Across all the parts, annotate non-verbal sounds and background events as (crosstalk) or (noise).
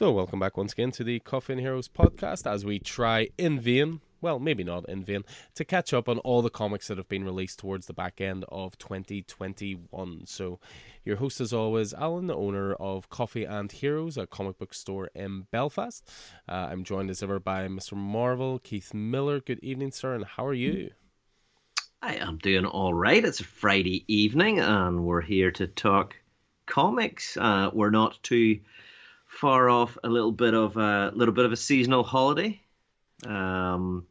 So, welcome back once again to the Coffee and Heroes podcast as we try in vain, well, maybe not in vain, to catch up on all the comics that have been released towards the back end of 2021. So, your host, as always, Alan, the owner of Coffee and Heroes, a comic book store in Belfast. Uh, I'm joined as ever by Mr. Marvel, Keith Miller. Good evening, sir, and how are you? I am doing all right. It's a Friday evening, and we're here to talk comics. Uh, we're not too far off a little bit of a little bit of a seasonal holiday, um,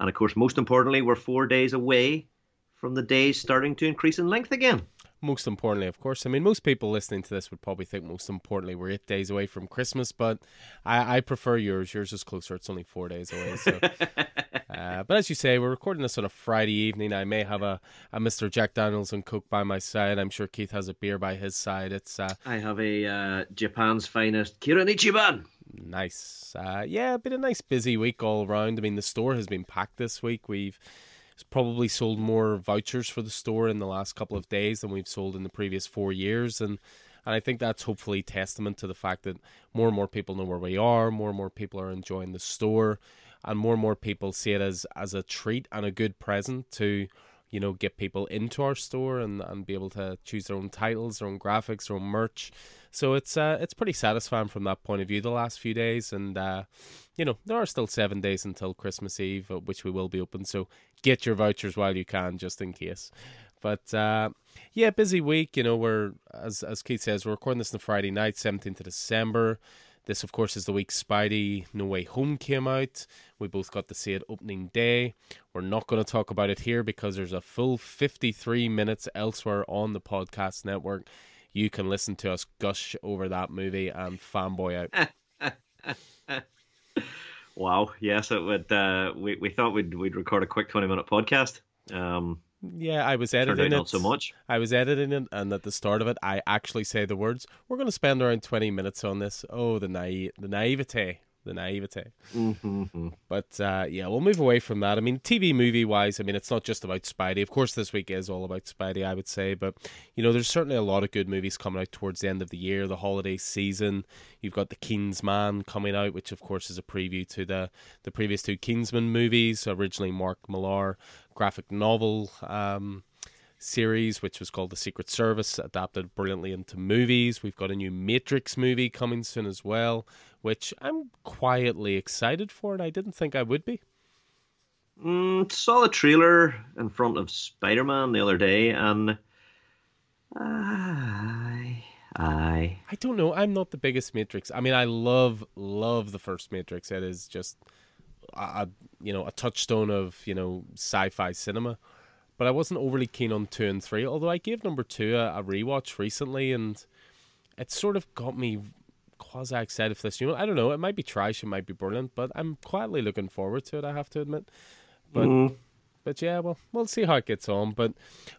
and of course, most importantly, we're four days away from the days starting to increase in length again. Most importantly, of course, I mean, most people listening to this would probably think most importantly we're eight days away from Christmas, but I, I prefer yours. Yours is closer; it's only four days away. So. (laughs) Uh, but as you say, we're recording this on a Friday evening. I may have a, a Mr. Jack Daniels and Coke by my side. I'm sure Keith has a beer by his side. It's uh, I have a uh, Japan's finest Kirin Ichiban. Nice. Uh, yeah, been a nice busy week all around. I mean, the store has been packed this week. We've probably sold more vouchers for the store in the last couple of days than we've sold in the previous four years, and and I think that's hopefully testament to the fact that more and more people know where we are, more and more people are enjoying the store and more and more people see it as as a treat and a good present to you know get people into our store and, and be able to choose their own titles their own graphics their own merch. So it's uh, it's pretty satisfying from that point of view the last few days. And uh, you know there are still seven days until christmas eve uh, which we will be open. So get your vouchers while you can just in case. But uh, yeah busy week. You know we're as as keith says we're recording this on friday night 17th of december this, of course, is the week Spidey No Way Home came out. We both got to see it opening day. We're not going to talk about it here because there's a full 53 minutes elsewhere on the podcast network. You can listen to us gush over that movie and fanboy out. (laughs) wow! Yes, it would. Uh, we we thought we'd we'd record a quick 20 minute podcast. Um, yeah, I was editing it. Not so much. I was editing it, and at the start of it, I actually say the words, "We're going to spend around twenty minutes on this." Oh, the naive, the naivete, the naivete. Mm-hmm. But uh, yeah, we'll move away from that. I mean, TV movie wise, I mean, it's not just about Spidey. Of course, this week is all about Spidey, I would say. But you know, there's certainly a lot of good movies coming out towards the end of the year, the holiday season. You've got the Kingsman coming out, which of course is a preview to the the previous two Kingsman movies. Originally, Mark Millar graphic novel. Um, series, which was called The Secret Service, adapted brilliantly into movies. We've got a new Matrix movie coming soon as well, which I'm quietly excited for, and I didn't think I would be. Mm, saw the trailer in front of Spider Man the other day, and I, I, I don't know. I'm not the biggest Matrix. I mean, I love, love the first Matrix. It is just a, you know, a touchstone of you know sci-fi cinema. But I wasn't overly keen on two and three. Although I gave number two a, a rewatch recently, and it sort of got me quasi excited for this new one. I don't know. It might be trash. It might be brilliant, but I'm quietly looking forward to it. I have to admit. But mm. but yeah, well, we'll see how it gets on. But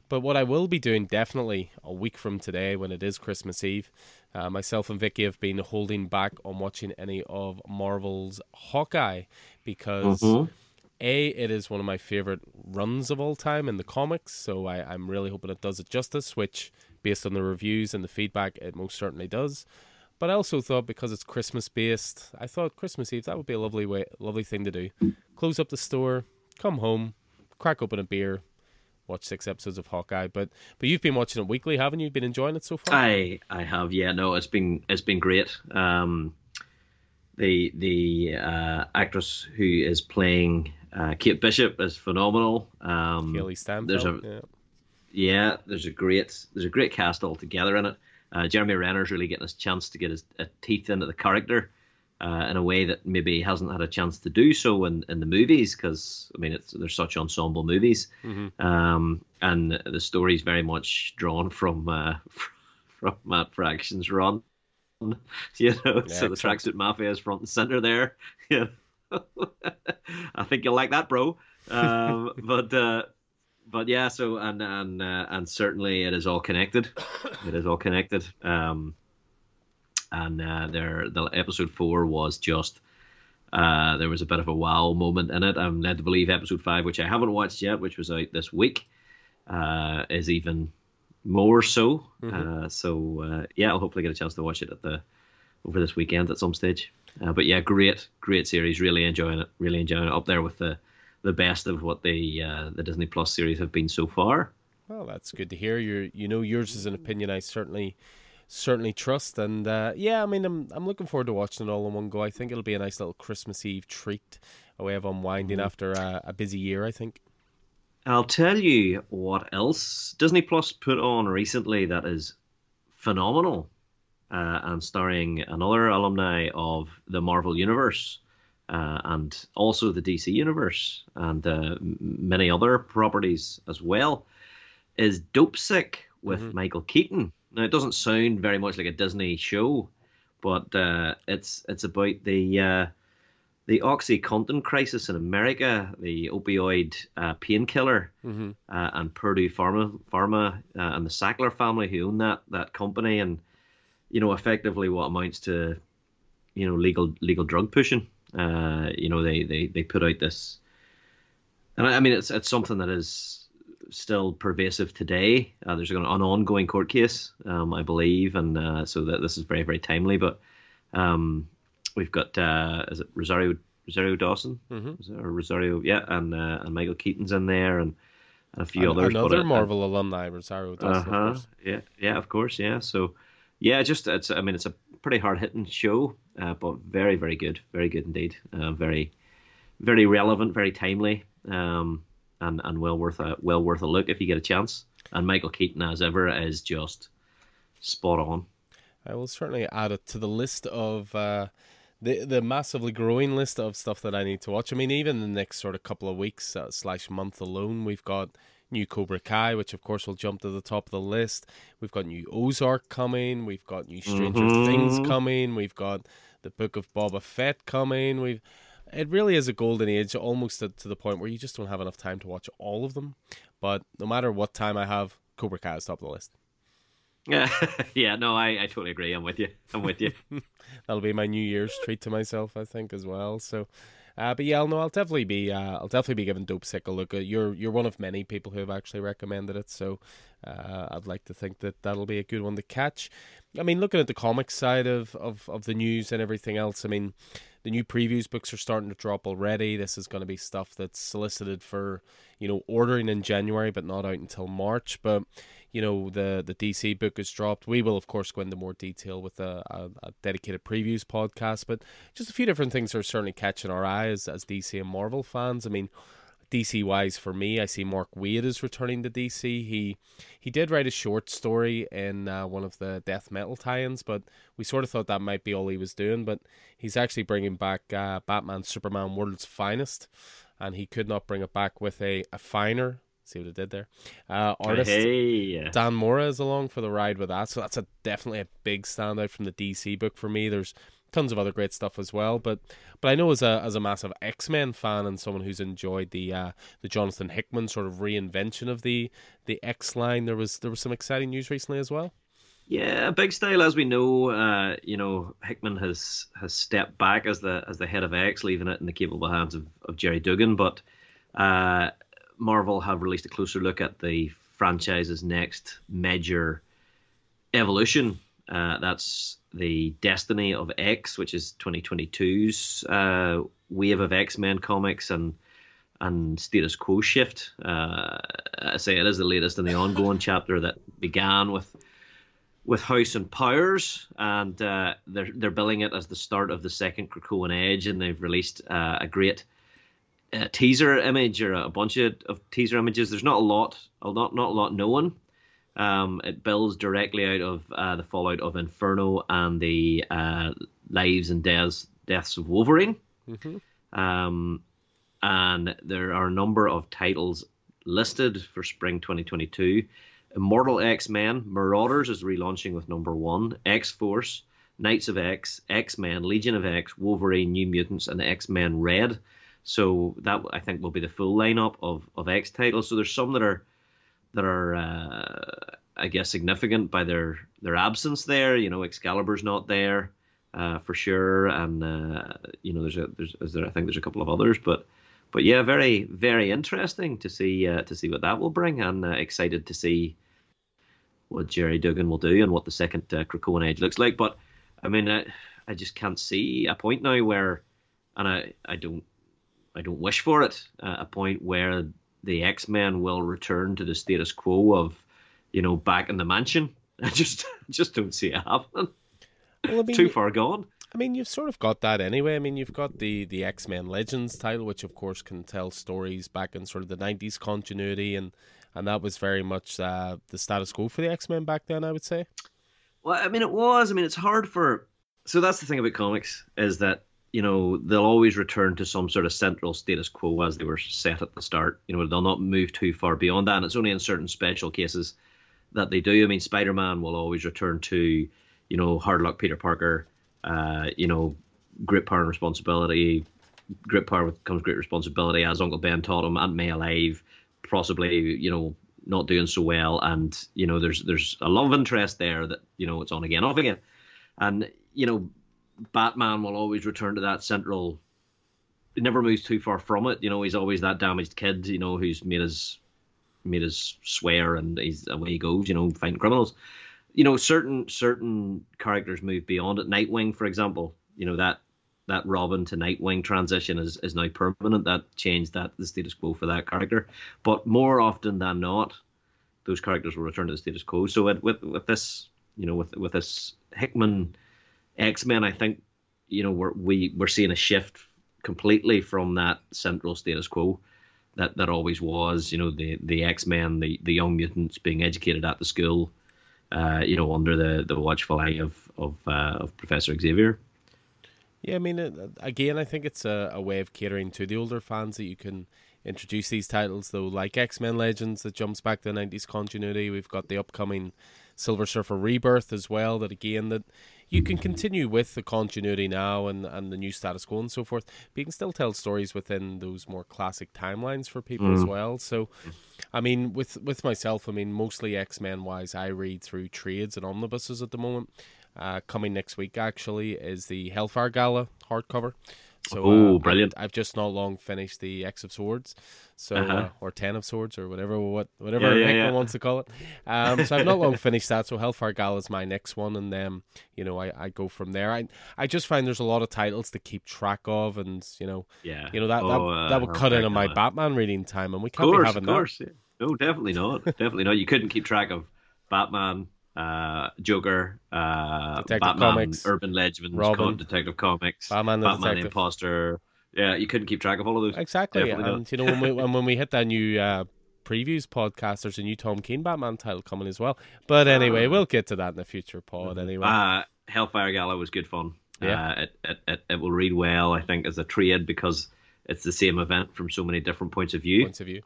but what I will be doing definitely a week from today, when it is Christmas Eve, uh, myself and Vicky have been holding back on watching any of Marvel's Hawkeye because. Mm-hmm. A, it is one of my favorite runs of all time in the comics, so I, I'm really hoping it does it justice, which, based on the reviews and the feedback, it most certainly does. But I also thought because it's Christmas based, I thought Christmas Eve that would be a lovely way, lovely thing to do. Close up the store, come home, crack open a beer, watch six episodes of Hawkeye. But but you've been watching it weekly, haven't you? Been enjoying it so far? I I have. Yeah, no, it's been it's been great. Um, the the uh, actress who is playing uh, Kate Bishop is phenomenal. Um, Hailee Steinfeld. There's a yeah. yeah. there's a great there's a great cast all together in it. Uh, Jeremy Renner's really getting his chance to get his uh, teeth into the character uh, in a way that maybe hasn't had a chance to do so in, in the movies because I mean it's they're such ensemble movies, mm-hmm. um, and the story's very much drawn from uh, (laughs) from Matt Fraction's run. (laughs) You know, yeah, so the tracksuit mafia is front and center there. (laughs) Yeah, I think you'll like that, bro. Um, but uh, but yeah, so and and uh, and certainly it is all connected. it is all connected. Um, and uh, there, the episode four was just. Uh, there was a bit of a wow moment in it. I'm led to believe episode five, which I haven't watched yet, which was out this week, uh, is even more so. Mm-hmm. Uh, so uh, yeah, I'll hopefully get a chance to watch it at the over this weekend at some stage. Uh, but yeah, great, great series. Really enjoying it. Really enjoying it. Up there with the the best of what the uh, the Disney Plus series have been so far. Well, that's good to hear. You you know yours is an opinion I certainly certainly trust, and uh, yeah, I mean I'm I'm looking forward to watching it all in one go. I think it'll be a nice little Christmas Eve treat, a way of unwinding mm. after a, a busy year. I think. I'll tell you what else Disney Plus put on recently that is phenomenal, uh, and starring another alumni of the Marvel Universe. Uh, and also the DC Universe and uh, many other properties as well, is Dopesick with mm-hmm. Michael Keaton. Now it doesn't sound very much like a Disney show, but uh, it's it's about the uh, the OxyContin crisis in America, the opioid uh, painkiller, mm-hmm. uh, and Purdue Pharma, Pharma uh, and the Sackler family who own that that company, and you know effectively what amounts to you know legal legal drug pushing. Uh, you know they, they they put out this, and I, I mean it's it's something that is still pervasive today. Uh, there's an, an ongoing court case, um, I believe, and uh, so that this is very very timely, but. Um, We've got uh, is it Rosario Rosario Dawson mm-hmm. or Rosario? Yeah, and uh, and Michael Keaton's in there, and, and a few and, others. Another Marvel alumni, Rosario Dawson. Uh-huh. Yeah, yeah, of course, yeah. So, yeah, just it's. I mean, it's a pretty hard hitting show, uh, but very, very good, very good indeed. Uh, very, very relevant, very timely, um, and and well worth a well worth a look if you get a chance. And Michael Keaton, as ever, is just spot on. I will certainly add it to the list of. Uh, the the massively growing list of stuff that I need to watch. I mean, even the next sort of couple of weeks uh, slash month alone, we've got new Cobra Kai, which of course will jump to the top of the list. We've got new Ozark coming. We've got new Stranger mm-hmm. Things coming. We've got the Book of Boba Fett coming. We've it really is a golden age, almost to, to the point where you just don't have enough time to watch all of them. But no matter what time I have, Cobra Kai is top of the list. Yeah, (laughs) yeah, no, I, I totally agree. I'm with you. I'm with you. (laughs) That'll be my New Year's treat to myself, I think, as well. So, uh, but yeah, I'll, no, I'll definitely be, uh, I'll definitely be giving Dopesick a look. You're, you're one of many people who have actually recommended it, so uh, I'd like to think that that'll be a good one to catch. I mean, looking at the comic side of, of, of the news and everything else, I mean, the new previews books are starting to drop already. This is going to be stuff that's solicited for, you know, ordering in January, but not out until March. But you know the the DC book is dropped. We will of course go into more detail with a, a, a, dedicated previews podcast, but just a few different things are certainly catching our eyes as DC and Marvel fans. I mean, DC wise for me, I see Mark Waid is returning to DC. He he did write a short story in uh, one of the death metal tie-ins, but we sort of thought that might be all he was doing. But he's actually bringing back uh, Batman Superman World's Finest, and he could not bring it back with a, a finer See what I did there? Uh, artist hey. Dan Mora is along for the ride with that, so that's a definitely a big standout from the DC book for me. There's tons of other great stuff as well, but but I know as a as a massive X Men fan and someone who's enjoyed the uh, the Jonathan Hickman sort of reinvention of the the X line, there was there was some exciting news recently as well. Yeah, big style as we know. Uh, you know, Hickman has has stepped back as the as the head of X, leaving it in the capable hands of, of Gerry Duggan, but. Uh, Marvel have released a closer look at the franchise's next major evolution. Uh, that's the Destiny of X, which is 2022's uh, wave of X Men comics and and status quo shift. Uh, I say it is the latest in the ongoing (laughs) chapter that began with with House and Powers, and uh, they're they're billing it as the start of the second Krakoan Age, and they've released uh, a great a teaser image or a bunch of, of teaser images. There's not a lot, not not a lot known. Um, it builds directly out of uh, the fallout of Inferno and the uh, lives and deaths deaths of Wolverine. Mm-hmm. Um, and there are a number of titles listed for spring 2022. Immortal X Men Marauders is relaunching with number one. X Force, Knights of X, X Men, Legion of X, Wolverine, New Mutants, and X Men Red so that I think will be the full lineup of, of X titles. So there's some that are that are uh, I guess significant by their their absence there. You know, Excalibur's not there uh, for sure, and uh, you know there's a there's there, I think there's a couple of others, but but yeah, very very interesting to see uh, to see what that will bring, and uh, excited to see what Gerry Duggan will do and what the second uh, Krakoan Age looks like. But I mean, I just can't see a point now where, and I, I don't, I don't wish for it, uh, a point where the X Men will return to the status quo of, you know, back in the mansion. (laughs) I just, just don't see it happening. Well, I mean, Too far gone. I mean, you've sort of got that anyway. I mean, you've got the the X Men Legends title, which of course can tell stories back in sort of the '90s continuity, and and that was very much uh, the status quo for the X Men back then. I would say. Well, I mean, it was. I mean, it's hard for. So that's the thing about comics is that you know they'll always return to some sort of central status quo as they were set at the start. You know, they'll not move too far beyond that, and it's only in certain special cases that they do. I mean, Spider Man will always return to, you know, hard luck Peter Parker uh, you know, great power and responsibility. Great power comes great responsibility, as Uncle Ben taught him. Aunt May alive, possibly, you know, not doing so well, and you know, there's there's a love interest there that you know it's on again, off again, and you know, Batman will always return to that central. He never moves too far from it. You know, he's always that damaged kid. You know, who's made his made his swear and he's away he goes. You know, fighting criminals you know, certain certain characters move beyond it. Nightwing, for example, you know that that Robin to Nightwing transition is, is now permanent. That changed that the status quo for that character. But more often than not, those characters will return to the status quo. So with with, with this, you know, with with this Hickman X Men, I think, you know, we're we we're seeing a shift completely from that central status quo that that always was. You know, the the X Men, the the young mutants being educated at the school uh, you know, under the, the watchful eye of of, uh, of Professor Xavier. Yeah, I mean, again, I think it's a, a way of catering to the older fans that you can introduce these titles, though, like X Men Legends that jumps back to the 90s continuity. We've got the upcoming Silver Surfer Rebirth as well, that again, that you can continue with the continuity now and, and the new status quo and so forth, but you can still tell stories within those more classic timelines for people mm. as well. So, I mean, with with myself, I mean, mostly X Men wise, I read through trades and omnibuses at the moment. Uh, coming next week, actually, is the Hellfire Gala hardcover. So, oh, uh, brilliant! I've, I've, just not long finished the X of Swords, so uh-huh. uh, or Ten of Swords or whatever what whatever yeah, yeah, yeah. wants to call it. Um, so I've not long finished that. So Hellfire Gala is my next one, and then you know I, I go from there. I I just find there's a lot of titles to keep track of, and you know yeah you know that oh, that, uh, that would cut into my Batman reading time, and we can't course, be having of course, that. No, definitely not. definitely not. You couldn't keep track of Batman, uh, Joker, uh, Batman, Comics, Urban Legends, Robin, Detective Comics, Batman, the Batman Detective. Imposter. Yeah, you couldn't keep track of all of those. Exactly, Definitely and not. you know when we (laughs) when we hit that new uh, previews podcast, there's a new Tom King Batman title coming as well. But anyway, uh, we'll get to that in the future pod. Mm-hmm. Anyway, uh, Hellfire Gala was good fun. Yeah, uh, it, it, it it will read well, I think, as a trade because it's the same event from so many different points of view. Points of view.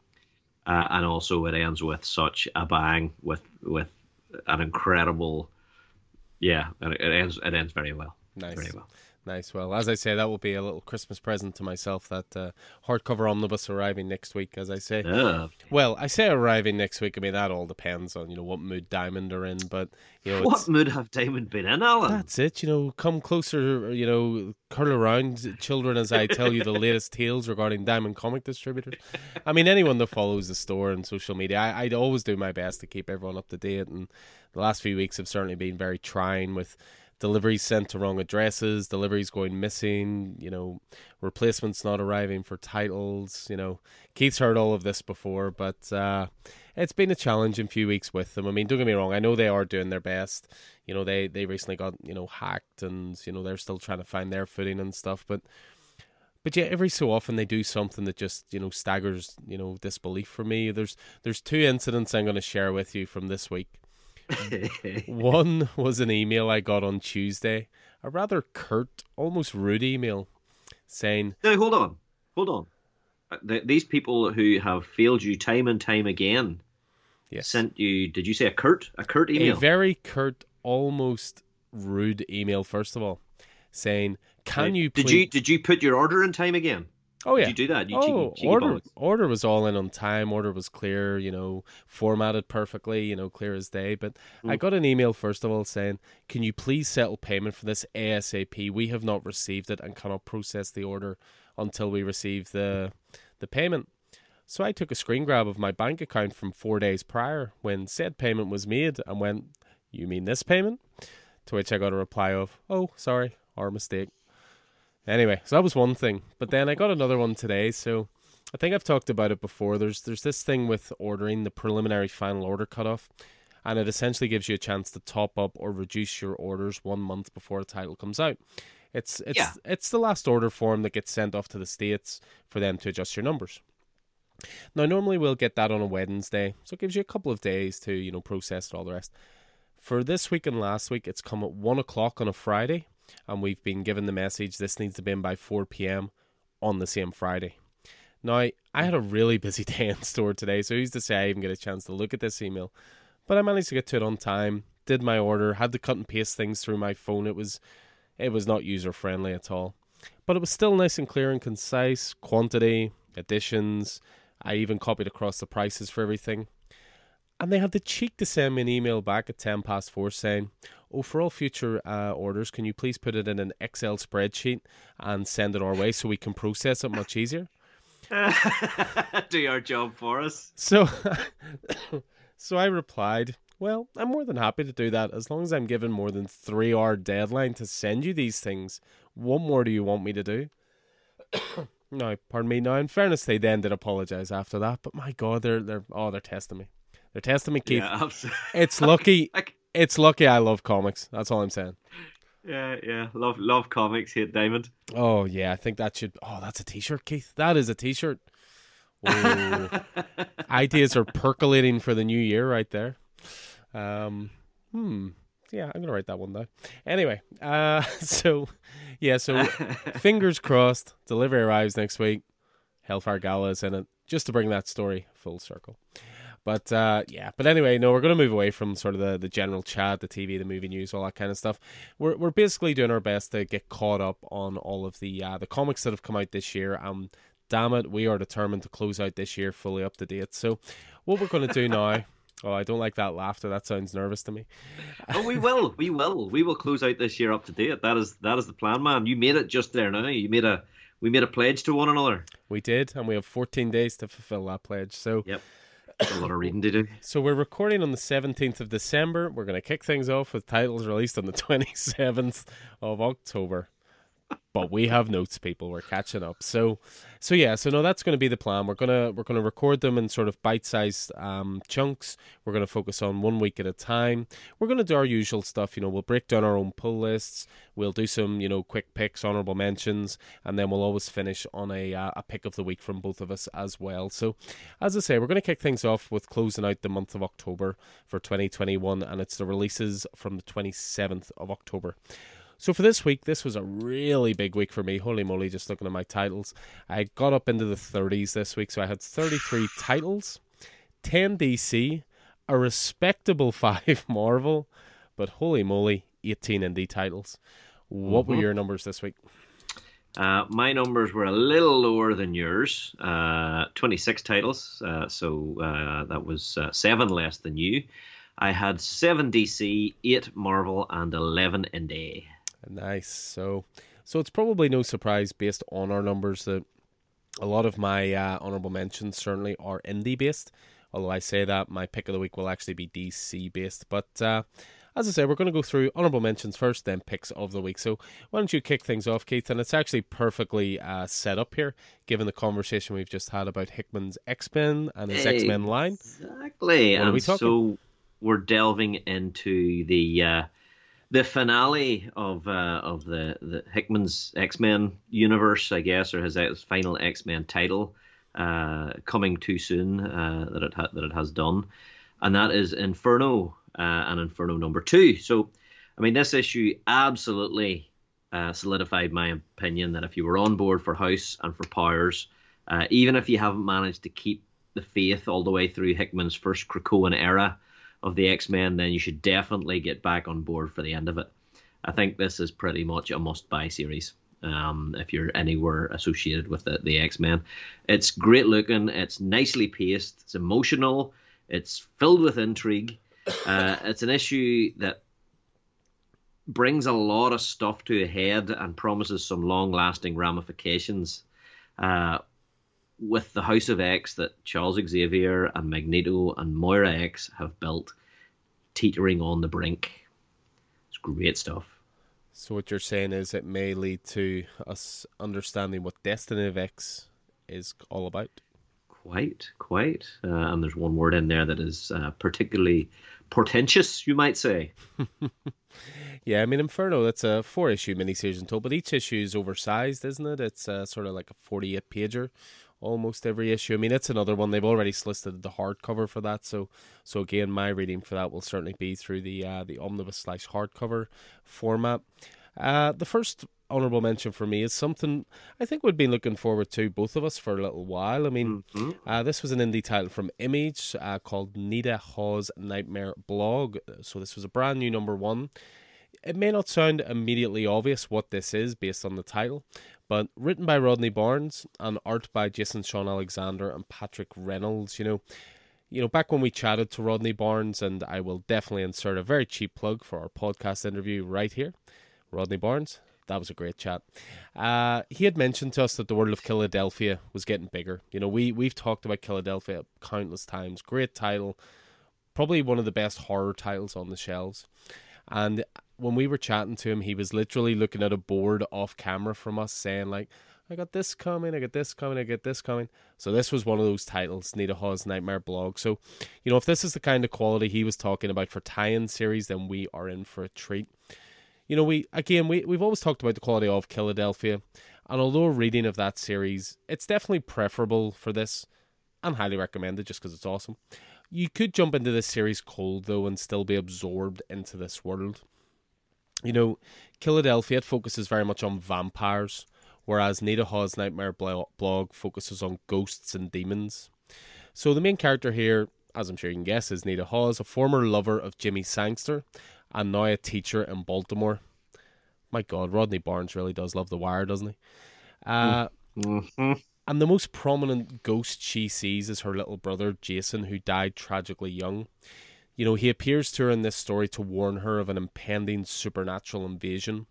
Uh, and also it ends with such a bang with with an incredible yeah and it ends it ends very well. Nice. very well Nice. Well, as I say, that will be a little Christmas present to myself. That uh, hardcover omnibus arriving next week, as I say. Yeah. Well, I say arriving next week. I mean that all depends on you know what mood Diamond are in, but you know what mood have Diamond been in, Alan? That's it. You know, come closer. You know, curl around, children, as I tell you the (laughs) latest tales regarding Diamond comic distributors. I mean, anyone that follows the store and social media, I, I'd always do my best to keep everyone up to date. And the last few weeks have certainly been very trying with deliveries sent to wrong addresses, deliveries going missing, you know, replacements not arriving for titles, you know. Keith's heard all of this before, but uh, it's been a challenging few weeks with them. I mean, don't get me wrong, I know they are doing their best. You know, they, they recently got, you know, hacked and, you know, they're still trying to find their footing and stuff, but but yeah, every so often they do something that just you know staggers you know disbelief for me. There's there's two incidents I'm going to share with you from this week. (laughs) One was an email I got on Tuesday, a rather curt, almost rude email saying, No, hold on. Hold on. Uh, these people who have failed you time and time again yes. sent you, did you say a curt? A curt email? A very curt, almost rude email, first of all, saying, Can you please... Did you did you put your order in time again? Oh yeah, Did you do that? You oh, cheeky, order order was all in on time. Order was clear, you know, formatted perfectly, you know, clear as day. But mm. I got an email first of all saying, "Can you please settle payment for this ASAP? We have not received it and cannot process the order until we receive the the payment." So I took a screen grab of my bank account from four days prior when said payment was made and went, "You mean this payment?" To which I got a reply of, "Oh, sorry, Our mistake. Anyway, so that was one thing. But then I got another one today. So I think I've talked about it before. There's there's this thing with ordering the preliminary final order cutoff, and it essentially gives you a chance to top up or reduce your orders one month before the title comes out. It's it's Yeah. it's the last order form that gets sent off to the states for them to adjust your numbers. Now, normally we'll get that on a Wednesday, so it gives you a couple of days to you know process it all the rest. For this week and last week, it's come at one o'clock on a Friday, and we've been given the message this needs to be in by four p.m. on the same Friday. Now, I had a really (laughs) busy day in store today, so who's to say I even get a chance to look at this email? But I managed to get to it on time, did my order, had to cut and paste things through my phone. It was it was not user friendly at all. But it was still nice and clear and concise, quantity, additions. I even copied across the prices for everything. And they had the cheek to send me an email back at 10 past 4 saying, Oh, for all future uh, orders, can you please put it in an Excel spreadsheet and send it our way so we can process it much easier? (laughs) Do your job for us. So, (coughs) so I replied, "Well, I'm more than happy to do that as long as I'm given more than three hour deadline to send you these things. What more do you want me to do?" (coughs) no, pardon me. Now, in fairness, they then did apologize after that. But my God, they're they're oh, they're testing me. They're testing me, Keith. Yeah. (laughs) It's lucky. It's lucky I love comics. That's all I'm saying. yeah, yeah. Love, love comics. Hate Diamond. Oh yeah, I think that should. Oh, that's a T-shirt, Keith. That is a T-shirt. (laughs) Oh, ideas are percolating for the new year right there. Um, hmm. Yeah, I'm gonna write that one down. Anyway, uh, (laughs) so yeah, so fingers crossed. Delivery arrives next week. Hellfire Gala is in it, just to bring that story full circle. But uh, yeah, but anyway, no, we're going to move away from sort of the, the general chat, the TV, the movie news, all that kind of stuff. We're we're basically doing our best to get caught up on all of the uh, the comics that have come out this year. Um, damn it, we are determined to close out this year fully up to date. So, what we're going to do now. (laughs) Oh, I don't like that laughter. That sounds nervous to me. oh, we will. We will. We will close out this year up to date. That is that is the plan, man. You made it just there now. You made a we made a pledge to one another. We did, and we have 14 days to fulfill that pledge. So, Yep. A lot of reading to do. So we're recording on the 17th of December. We're going to kick things off with titles released on the (laughs) 27th of October. But we have notes, people. We're catching up. So, so yeah. So no, that's going to be the plan. We're gonna we're gonna record them in sort of bite-sized um, chunks. We're going to focus on one week at a time. We're going to do our usual stuff. You know, we'll break down our own pull lists. We'll do some you know quick picks, honorable mentions, and then we'll always finish on a uh, a pick of the week from both of us as well. So, as I say, we're going to kick things off with closing out the month of October for 2021, and it's the releases from the 27th of October. So for this week, this was a really big week for me. Holy moly, just looking at my titles. I got up into the 30s this week, so I had 33 (sighs) titles, 10 DC, a respectable (laughs) 5 Marvel, but holy moly, 18 indie titles. What were Mhm. your numbers this week? Uh, my numbers were a little lower than yours. Uh, 26 titles, uh, so uh, that was uh, seven less than you. I had seven DC, eight Marvel, and 11 indie. Nice. So, so it's probably no surprise based on our numbers that a lot of my uh, honorable mentions certainly are indie based. Although I say that my pick of the week will actually be DC based. But uh, as I say, we're going to go through honorable mentions first, then picks of the week. So why don't you kick things off, Keith? And it's actually perfectly uh, set up here, given the conversation we've just had about Hickman's X Men and his X Men line. Exactly. What and we talking? so we're delving into the uh, the finale of uh, of the, the Hickman's X Men universe, I guess, or his, final X Men title uh, coming too soon uh, that it ha- that it has done, and that is Inferno uh, and Inferno number two. So, I mean, this issue absolutely uh, solidified my opinion that if you were on board for House and for Powers, uh, even if you haven't managed to keep the faith all the way through Hickman's first Krakoan era of the X Men, then you should definitely get back on board for the end of it. I think this is pretty much a must buy series. Um, if you're anywhere associated with the, the X Men, it's great looking, it's nicely paced, it's emotional, it's filled with intrigue. Uh, it's an issue that brings a lot of stuff to a head and promises some long lasting ramifications. Uh, with the House of X that Charles Xavier and Magneto and Moira X have built teetering on the brink. It's great stuff. So what you're saying is it may lead to us understanding what Destiny of X is all about. Quite, quite. Uh, and there's one word in there that is uh, particularly portentous, you might say. (laughs) yeah, I mean Inferno. That's a four issue miniseries in total, but each issue is oversized, isn't it? It's uh, sort of like a forty-eight pager, almost every issue. I mean, it's another one. They've already solicited the hardcover for that, so so again, my reading for that will certainly be through the uh, the omnibus slash hardcover format. Uh, the first honorable mention for me is something I think we've been looking forward to, both of us, for a little while. I mean, mm-hmm. uh, this was an indie title from Image uh, called Nita Hawes Nightmare Blog. So this was a brand new number one. It may not sound immediately obvious what this is based on the title, but written by Rodney Barnes and art by Jason Shawn Alexander and Patrick Reynolds, you know. You know, back when we chatted to Rodney Barnes, and I will definitely insert a very cheap plug for our podcast interview right here. Rodney Barnes, that was a great chat. Uh, he had mentioned to us that the world of Killadelphia was getting bigger. You know, we we've talked about Killadelphia countless times. Great title, probably one of the best horror titles on the shelves. And when we were chatting to him, he was literally looking at a board off camera from us, saying like, "I got this coming, I got this coming, I get this coming." So this was one of those titles, Nita Hawes Nightmare Blog. So, you know, if this is the kind of quality he was talking about for tie-in series, then we are in for a treat you know, we again we we've always talked about the quality of Killadelphia, and although reading of that series, it's definitely preferable for this, and highly recommended just because it's awesome. You could jump into this series cold though and still be absorbed into this world. You know, Killadelphia it focuses very much on vampires, whereas Nita Hawes' Nightmare blog focuses on ghosts and demons. So the main character here, as I'm sure you can guess, is Nita Hawes, a former lover of Jimmy Sangster, and now a teacher in Baltimore. My God, Rodney Barnes really does love The Wire, doesn't he? Uh, mm-hmm. And the most prominent ghost she sees is her little brother, Jason, who died tragically young. You know, he appears to her in this story to warn her of an impending supernatural invasion.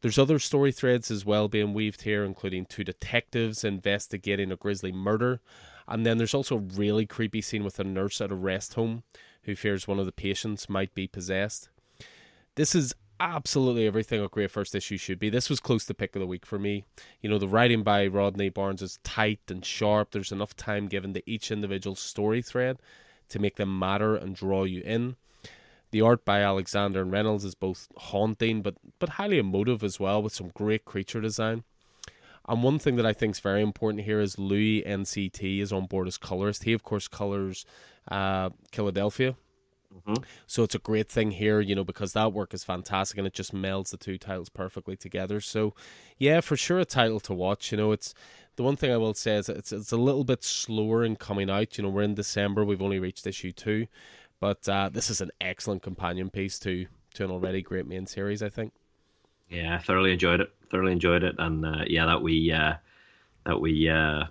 There's other story threads as well being weaved here, including two detectives investigating a grisly murder. And then there's also a really creepy scene with a nurse at a rest home who fears one of the patients might be possessed. This is absolutely everything a great first issue should be. This was close to pick of the week for me. You know, the writing by Rodney Barnes is tight and sharp. There's enough time given to each individual story thread to make them matter and draw you in. The art by Alexander and Reynolds is both haunting but but highly emotive as well, with some great creature design. And one thing that I think is very important here is Luis NCT is on board as colorist. He of course colors uh, Killadelphia, Mm-hmm. So it's a great thing here, you know, because that work is fantastic and it just melds the two titles perfectly together. So, yeah, for sure, a title to watch. You know, it's the one thing I will say is it's it's a little bit slower in coming out. You know, we're in December, we've only reached issue two, but uh, this is an excellent companion piece to to an already great main series. I think. Yeah, I thoroughly enjoyed it. Thoroughly enjoyed it, and uh, yeah, that we uh, that we uh,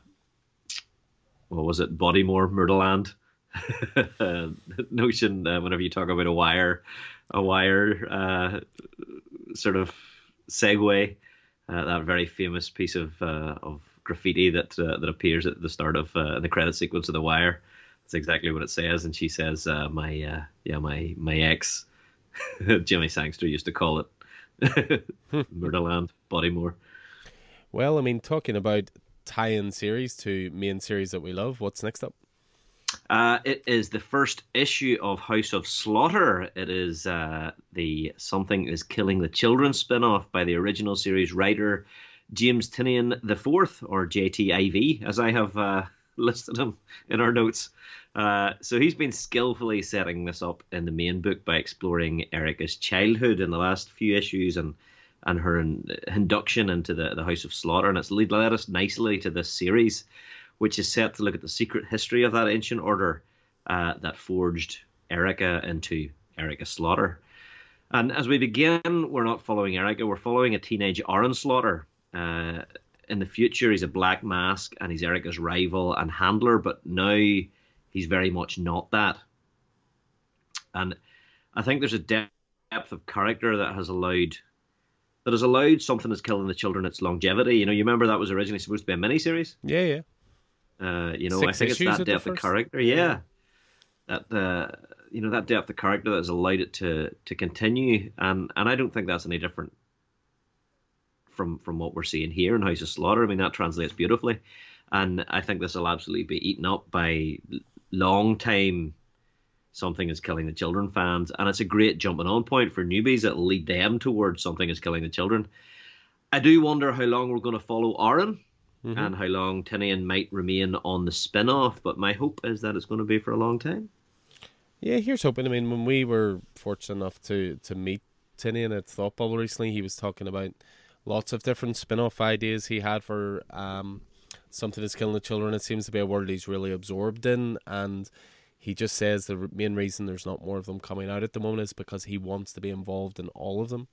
what was it, Bodymore, Murderland (laughs) notion uh, whenever you talk about a wire, a wire uh, sort of segue. Uh, that very famous piece of uh, of graffiti that uh, that appears at the start of uh, the credit sequence of The Wire. That's exactly what it says, and she says, "My yeah, my my ex, (laughs) Jimmy Sangster used to call it (laughs) Murderland, Bodymore." Well, I mean, talking about tie-in series to main series that we love, what's next up? Uh, it is the first issue of House of Slaughter. It is uh, the Something is Killing the Children spin off by the original series writer James Tynion IV, or JTIV, as I have uh, (laughs) listed him in our notes. Uh, so he's been skillfully setting this up in the main book by exploring Erica's childhood in the last few issues and and her induction into the, the House of Slaughter, and it's led us nicely to this series which is set to look at the secret history of that ancient order uh, that forged Erica into Erica Slaughter. And as we begin, we're not following Erica, we're following a teenage Aaron Slaughter. Uh, in the future, he's a black mask and he's Erica's rival and handler, but now he's very much not that. And I think there's a depth of character that has allowed that has allowed something that's killing the children its longevity. You know, you remember that was originally supposed to be a miniseries? Yeah, yeah. Uh, you know, Six I think it's that depth of character. Yeah, that uh, you know that depth of character that has allowed it to to continue, and and I don't think that's any different from from what we're seeing here in House of Slaughter. I mean, that translates beautifully, and I think this will absolutely be eaten up by long time. Something is killing the children fans, and it's a great jumping on point for newbies. It'll lead them towards something is killing the children. I do wonder how long we're going to follow Aaron mm-hmm. and how long Tynion might remain on the spin off, but my hope is that it's going to be for a long time. Yeah, here's hoping. I mean, when we were fortunate enough to, to meet Tynion at Thought Bubble recently, he was talking about lots of different spin off ideas he had for um, something that's killing the children. It seems to be a world he's really absorbed in, and he just says the main reason there's not more of them coming out at the moment is because he wants to be involved in all of them.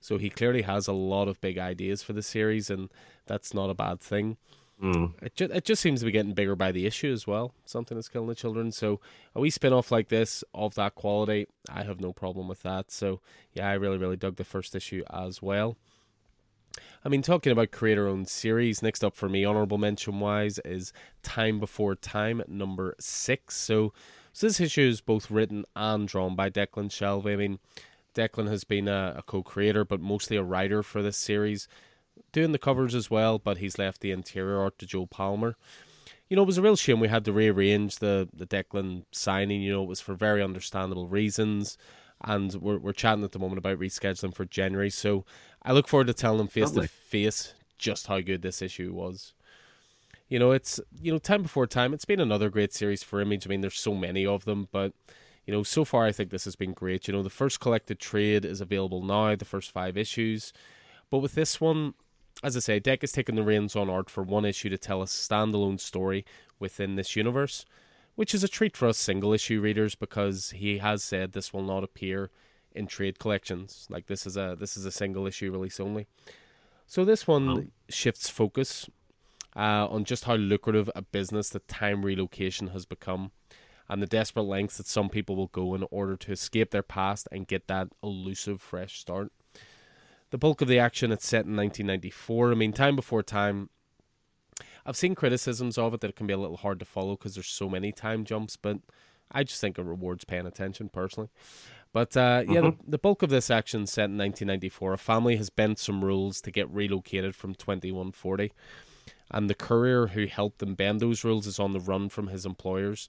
So he clearly has a lot of big ideas for the series, and that's not a bad thing. Mm. It just it just seems to be getting bigger by the issue as well. Something that's killing the children. So a wee spin off like this of that quality, I have no problem with that. So yeah, I really really dug the first issue as well. I mean, talking about creator owned series, next up for me, honorable mention wise, is Time Before Time number six. So, so this issue is both written and drawn by Declan Shalvey. I mean, Declan has been a, a co creator, but mostly a writer for this series, doing the covers as well, but he's left the interior art to Joe Palmer. You know, it was a real shame we had to rearrange the, the Declan signing. You know, it was for very understandable reasons. And we're, we're chatting at the moment about rescheduling for January. So I look forward to telling them face to face just how good this issue was. You know, it's, you know, time before time. It's been another great series for Image. I mean, there's so many of them, but you know, so far I think this has been great. You know, the first collected trade is available now, the first five issues. But with this one, as I say, Dec has taken the reins on art for one issue to tell a standalone story within this universe, which is a treat for us single issue readers because he has said this will not appear in trade collections. Like this is a this is a single issue release only. So this one oh. shifts focus uh, on just how lucrative a business the time relocation has become and the desperate lengths that some people will go in order to escape their past and get that elusive fresh start. The bulk of the action it's set in 1994. I mean, time before time. I've seen criticisms of it that it can be a little hard to follow because there's so many time jumps, but I just think it rewards paying attention personally. But uh, yeah, mm-hmm. the, the, bulk of this action set in 1994. A family has bent some rules to get relocated from 2140, and the courier who helped them bend those rules is on the run from his employers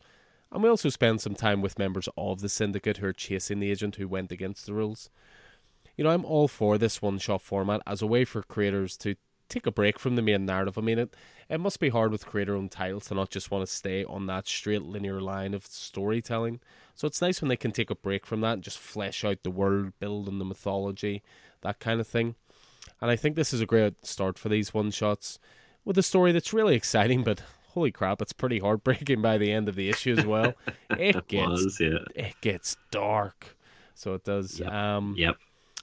and we also spend some time with members of the syndicate who are chasing the agent who went against the rules. You know, I'm all for this one shot format as a way for creators to take a break from the main narrative. I mean, it, it must be hard with creator owned titles to not just want to stay on that straight linear line of storytelling. So it's nice when they can take a break from that and just flesh out the world, build on the mythology, that kind of thing. And I think this is a great start for these one shots with a story that's really (laughs) exciting but holy crap, it's pretty heartbreaking by the end of the issue as well. (laughs) It gets was, yeah. it gets dark. So it does. Yep. Um, yep.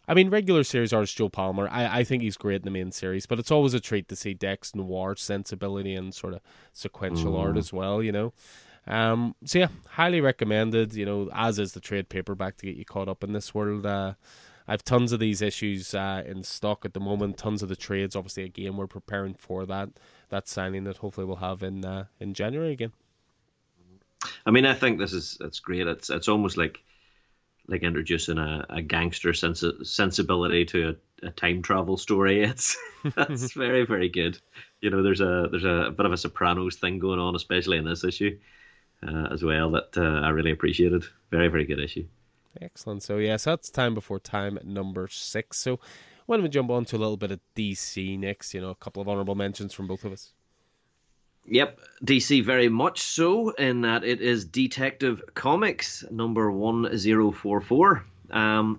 I mean, regular series artist Joe Palmer, I, I think he's great in the main series, but it's always a treat to see Dec's noir sensibility and sort of sequential mm. art as well, you know. Um, so yeah, highly recommended, you know, as is the trade paperback to get you caught up in this world. Uh, I've tons of these issues uh, in stock at the moment, tons of the trades. Obviously, again, we're preparing for that that signing that hopefully we'll have in uh, in January again. I mean, I think this is it's great. It's it's almost like like introducing a, a gangster sensi- sensibility to a, a, time travel story. (laughs) It's that's very very good. You know, there's a there's a bit of a Sopranos thing going on, especially in this issue uh, as well. That uh, I really appreciated. Very very good issue. Excellent. So yes, that's time before time number six. So why don't we jump on to a little bit of DC next? You know, a couple of honorable mentions from both of us. Yep, DC very much so, in that it is Detective Comics number 1044. Um,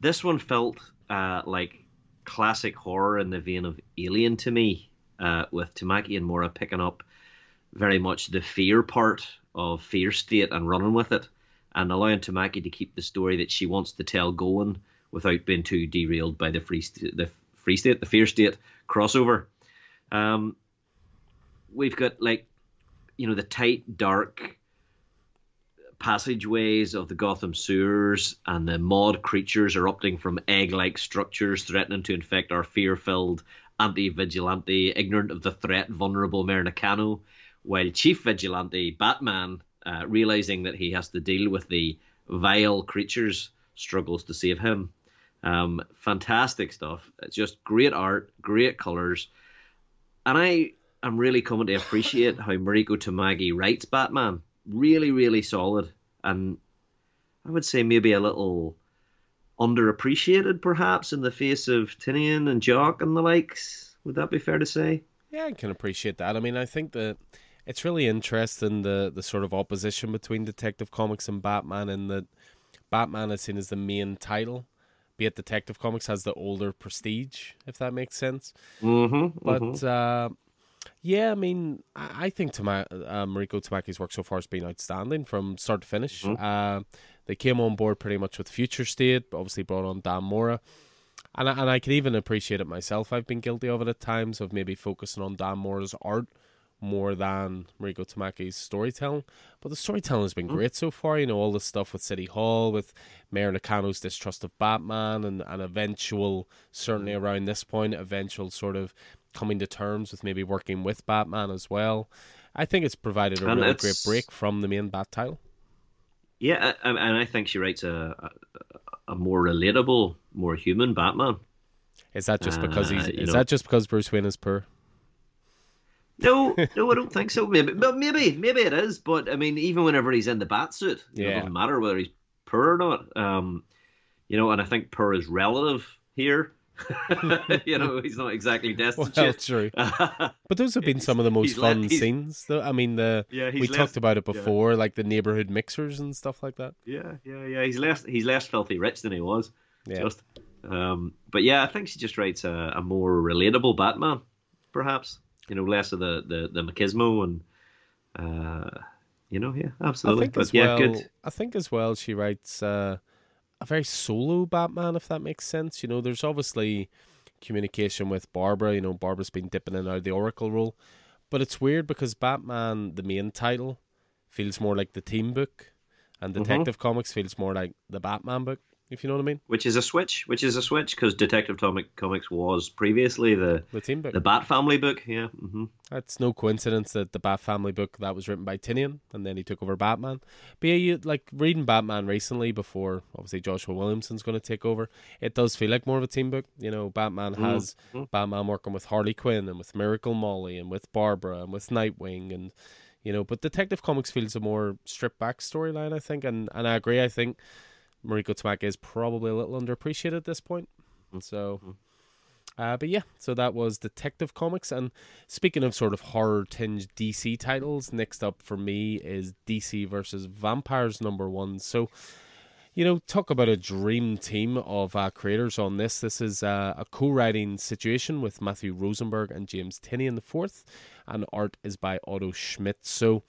this one felt uh, like classic horror in the vein of Alien to me, uh, with Tamaki and Mora picking up very much the fear part of Fear State and running with it, and allowing Tamaki to keep the story that she wants to tell going without being too derailed by the free st- the free state, the fear state crossover. Um, we've got like you know the tight, dark passageways of the Gotham sewers, and the Maud creatures erupting from egg-like structures, threatening to infect our fear-filled anti-vigilante, ignorant of the threat, vulnerable Mayor Nakano, while Chief Vigilante Batman, uh, realizing that he has to deal with the vile creatures, struggles to save him. Um, fantastic stuff. It's just great art, great colors, and I am really coming to appreciate how Mariko Tamaki writes Batman. Really, really solid, and I would say maybe a little underappreciated, perhaps, in the face of Tynion and Jock and the likes. Would that be fair to say? Yeah, I can appreciate that. I mean, I think that it's really interesting the the sort of opposition between Detective Comics and Batman, and that Batman is seen as the main title, be it Detective Comics has the older prestige, if that makes sense. Mm-hmm, but mm-hmm. Uh, yeah, I mean, I, I think Tama- uh, Mariko Tamaki's work so far has been outstanding from start to finish. Mm-hmm. Uh, they came on board pretty much with Future State, obviously brought on Dan Mora. And I, and I can even appreciate it myself. I've been guilty of it at times of maybe focusing on Dan Mora's art more than Mariko Tamaki's storytelling. But the storytelling has been mm. great so far. You know, all the stuff with City Hall, with Mayor Nakano's distrust of Batman, and an eventual, certainly mm. around this point, eventual sort of coming to terms with maybe working with Batman as well. I think it's provided a and really great break from the main Bat title. Yeah, and I think she writes a, a, a more relatable, more human Batman. Is that just because he's? Uh, is know, that just because Bruce Wayne is poor? No, no, I don't think so. Maybe, but maybe, maybe it is. But I mean, even whenever he's in the bat suit, yeah. it doesn't matter whether he's poor or not. Um, you know, and I think poor is relative here. (laughs) you know, he's not exactly destitute. Well, true. (laughs) but those have been some of the most fun scenes, though. I mean, the yeah, we talked about it before, yeah. like the neighborhood mixers and stuff like that. Yeah, yeah, yeah. He's less he's less filthy rich than he was. Yeah. Just, um, but yeah, I think she just writes a, a more relatable Batman, perhaps you know, less of the the, the machismo and uh, you know, yeah, absolutely. But yeah, well, good. I think as well she writes uh, a very solo Batman, if that makes sense. You know, there's obviously communication with Barbara. You know, Barbara's been dipping in and out of the Oracle role, but it's weird because Batman, the main title, feels more like the team book, and mm-hmm. Detective mm-hmm. Comics feels more like the Batman book if you know what I mean. Which is a switch. Which is a switch because Detective Comic Comics was previously the the team book, the Bat Family book. Yeah, mm-hmm. that's no coincidence that the Bat Family book that was written by Tynion and then he took over Batman. But yeah, you like reading Batman recently before obviously Joshua Williamson's going to take over. It does feel like more of a team book. You know, Batman mm-hmm. has mm-hmm. Batman working with Harley Quinn and with Miracle Molly and with Barbara and with Nightwing and you know, but Detective Comics feels a more stripped back storyline, I think, and and I agree. I think Mariko Tamaki is probably a little underappreciated at this point. And so, mm-hmm. uh, but yeah, so that was Detective Comics. And speaking of sort of horror tinged DC titles, next up for me is DC versus Vampires number one. So, you know, talk about a dream team of uh, creators on this. This is uh, a co-writing situation with Matthew Rosenberg and James Tynion the fourth, and art is by Otto Schmidt. So,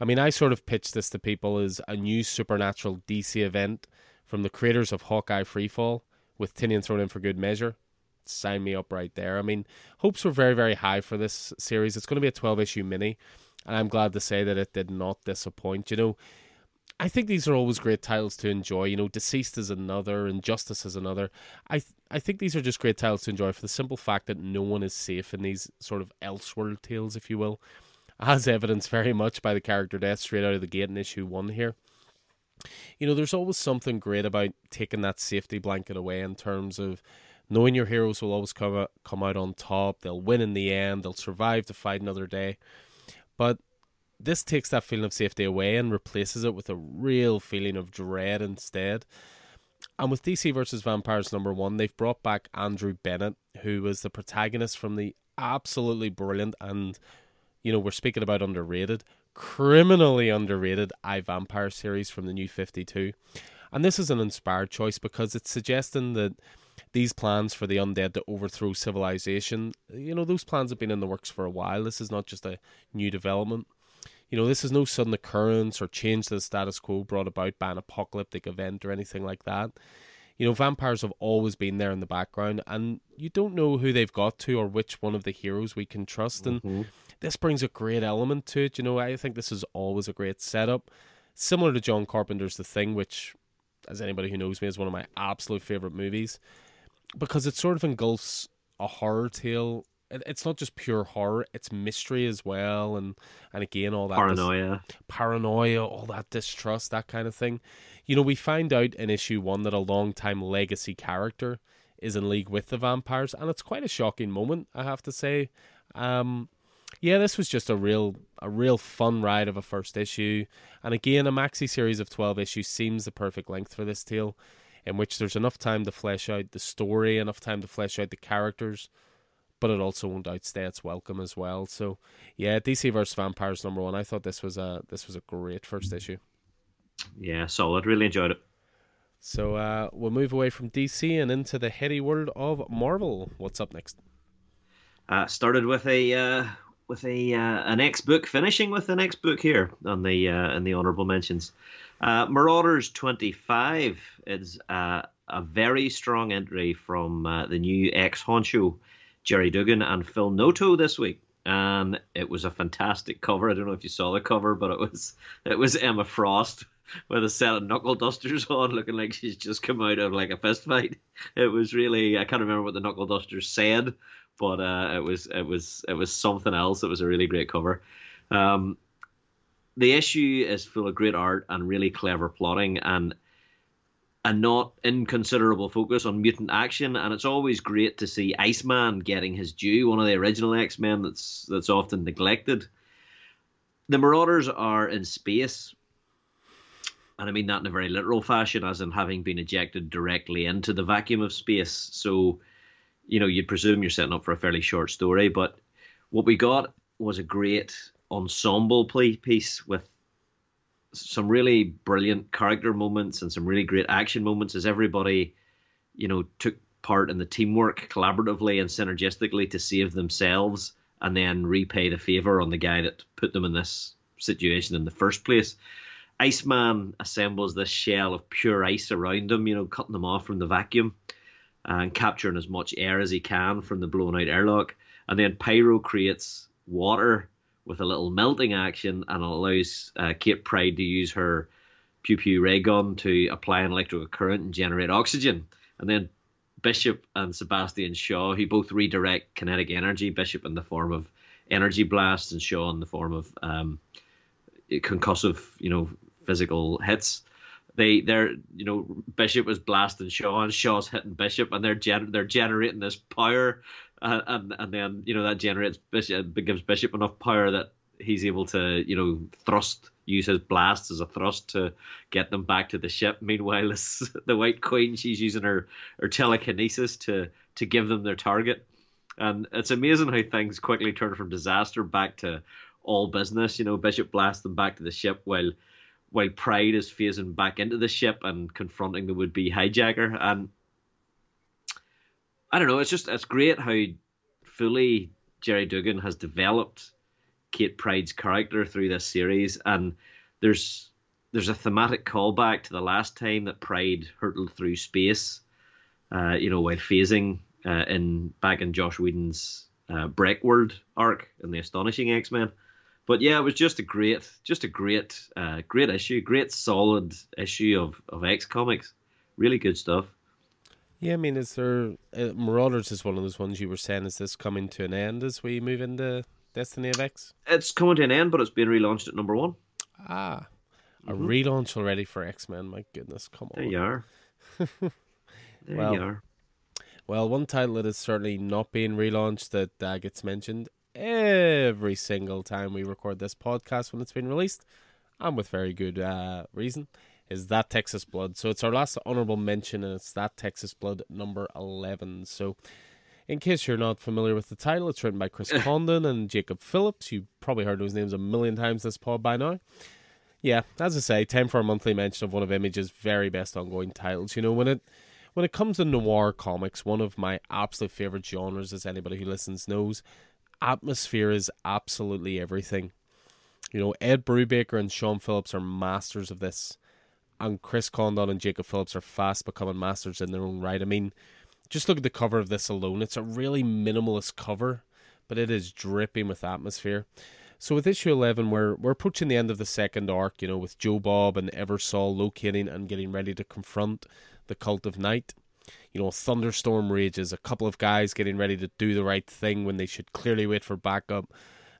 I mean, I sort of pitched this to people as a new supernatural DC event from the creators of Hawkeye Freefall with Tynion thrown in for good measure. Sign me up right there. I mean, hopes were very, very high for this series. It's going to be a 12 issue mini, and I'm glad to say that it did not disappoint. You know, I think these are always great titles to enjoy. You know, Deceased is another, Injustice is another. I th- I think these are just great titles to enjoy for the simple fact that no one is safe in these sort of elseworld tales, if you will, as evidenced very much by the character death straight out of the gate in issue one here you know, there's always something great about taking that safety blanket away in terms of knowing your heroes will always come out, come out on top. They'll win in the end. They'll survive to fight another day. But this takes that feeling of safety away and replaces it with a real feeling of dread instead. And with DC versus Vampires number one, they've brought back Andrew Bennett, who was the protagonist from the absolutely brilliant and, you know, we're speaking about underrated criminally underrated I Vampire series from the new 52. And this is an inspired choice because it's suggesting that these plans for the undead to overthrow civilization, you know, those plans have been in the works for a while. This is not just a new development. You know, this is no sudden occurrence or change to the status quo brought about by an apocalyptic event or anything like that. You know, vampires have always been there in the background, and you don't know who they've got to or which one of the heroes we can trust. Mm-hmm. And this brings a great element to it. You know, I think this is always a great setup. Similar to John Carpenter's The Thing, which, as anybody who knows me, is one of my absolute favorite movies because it sort of engulfs a horror tale it's not just pure horror; it's mystery as well, and and again all that paranoia, dis- paranoia, all that distrust, that kind of thing. You know, we find out in issue one that a long-time legacy character is in league with the vampires, and it's quite a shocking moment, I have to say. Um, yeah, this was just a real a real fun ride of a first issue, and again, a maxi series of twelve issues seems the perfect length for this tale, in which there's enough time to flesh out the story, enough time to flesh out the characters, but it also won't outstay its welcome as well. So, yeah, DC vs Vampires number one. I thought this was a this was a great first issue. Yeah, solid. Really enjoyed it. So uh, we'll move away from DC and into the heady world of Marvel. What's up next? Uh, started with a uh, with a uh, an X book, finishing with an X book here on the uh, in the honorable mentions. Uh, Marauders twenty five is uh, a very strong entry from uh, the new X honcho Gerry Duggan and Phil Noto this week. And it was a fantastic cover. I don't know if you saw the cover, but it was it was Emma Frost with a set of knuckle dusters (laughs) on, looking like she's just come out of like a fist fight. (laughs) It was really I can't remember what the knuckle dusters said, but uh, it was it was it was something else. It was a really great cover. Um, the issue is full of great art and really clever plotting and a not inconsiderable focus on mutant action, and it's always great to see Iceman getting his due, one of the original X Men that's that's often neglected. The Marauders are in space, and I mean that in a very literal fashion, as in having been ejected directly into the vacuum of space. So, you know, you'd presume you're setting up for a fairly short story, but what we got was a great ensemble play piece with some really brilliant character moments and some really great action moments as everybody, you know, took part in the teamwork collaboratively and synergistically to save themselves and then repay the favor on the guy that put them in this situation in the first place. Iceman assembles this shell of pure ice around him, you know, cutting them off from the vacuum and capturing as much air as he can from the blown out airlock. And then Pyro creates water with a little melting action and allows uh, Kate Pryde to use her pew pew ray gun to apply an electrical current and generate oxygen. And then Bishop and Sebastian Shaw, who both redirect kinetic energy, Bishop in the form of energy blasts and Shaw in the form of um, concussive, you know, physical hits. They, they're, you know, Bishop was blasting Shaw and Shaw's hitting Bishop, and they're gen- they're generating this power uh, and and then you know that generates Bishop, gives Bishop enough power that he's able to you know thrust use his blast as a thrust to get them back to the ship. Meanwhile, (laughs) the White Queen she's using her her telekinesis to to give them their target, and it's amazing how things quickly turn from disaster back to all business. You know, Bishop blasts them back to the ship while while Pryde is phasing back into the ship and confronting the would be hijacker and I don't know. It's just it's great how fully Gerry Duggan has developed Kate Pryde's character through this series, and there's there's a thematic callback to the last time that Pryde hurtled through space, uh, you know, while phasing uh, in back in Joss Whedon's uh, Breakworld arc in the Astonishing X Men. But yeah, it was just a great, just a great, uh, great issue, great solid issue of of X Comics. Really good stuff. Yeah, I mean, is there uh, Marauders is one of those ones you were saying? Is this coming to an end as we move into Destiny of X? It's coming to an end, but it's being relaunched at number one. Ah, a mm-hmm. relaunch already for X Men. My goodness, come on! There you are. (laughs) there well, you are. Well, one title that is certainly not being relaunched that uh, gets mentioned every single time we record this podcast when it's been released, and with very good uh, reason, is that Texas Blood. So it's our last honorable mention, and it's that Texas Blood number 11. So, in case you're not familiar with the title, it's written by Chris (coughs) Condon and Jacob Phillips. You probably heard those names a million times this pod by now. Yeah, as I say, time for a monthly mention of one of Image's very best ongoing titles. You know, when it when it comes to noir comics, one of my absolute favorite genres, as anybody who listens knows, atmosphere is absolutely everything. You know, Ed Brubaker and Sean Phillips are masters of this and Chris Condon and Jacob Phillips are fast becoming masters in their own right. I mean, just look at the cover of this alone. It's a really minimalist cover, but it is dripping with atmosphere. So with issue eleven, we're we're approaching the end of the second arc. You know, with Joe Bob and Eversol locating and getting ready to confront the Cult of Night. You know, thunderstorm rages, a couple of guys getting ready to do the right thing when they should clearly wait for backup,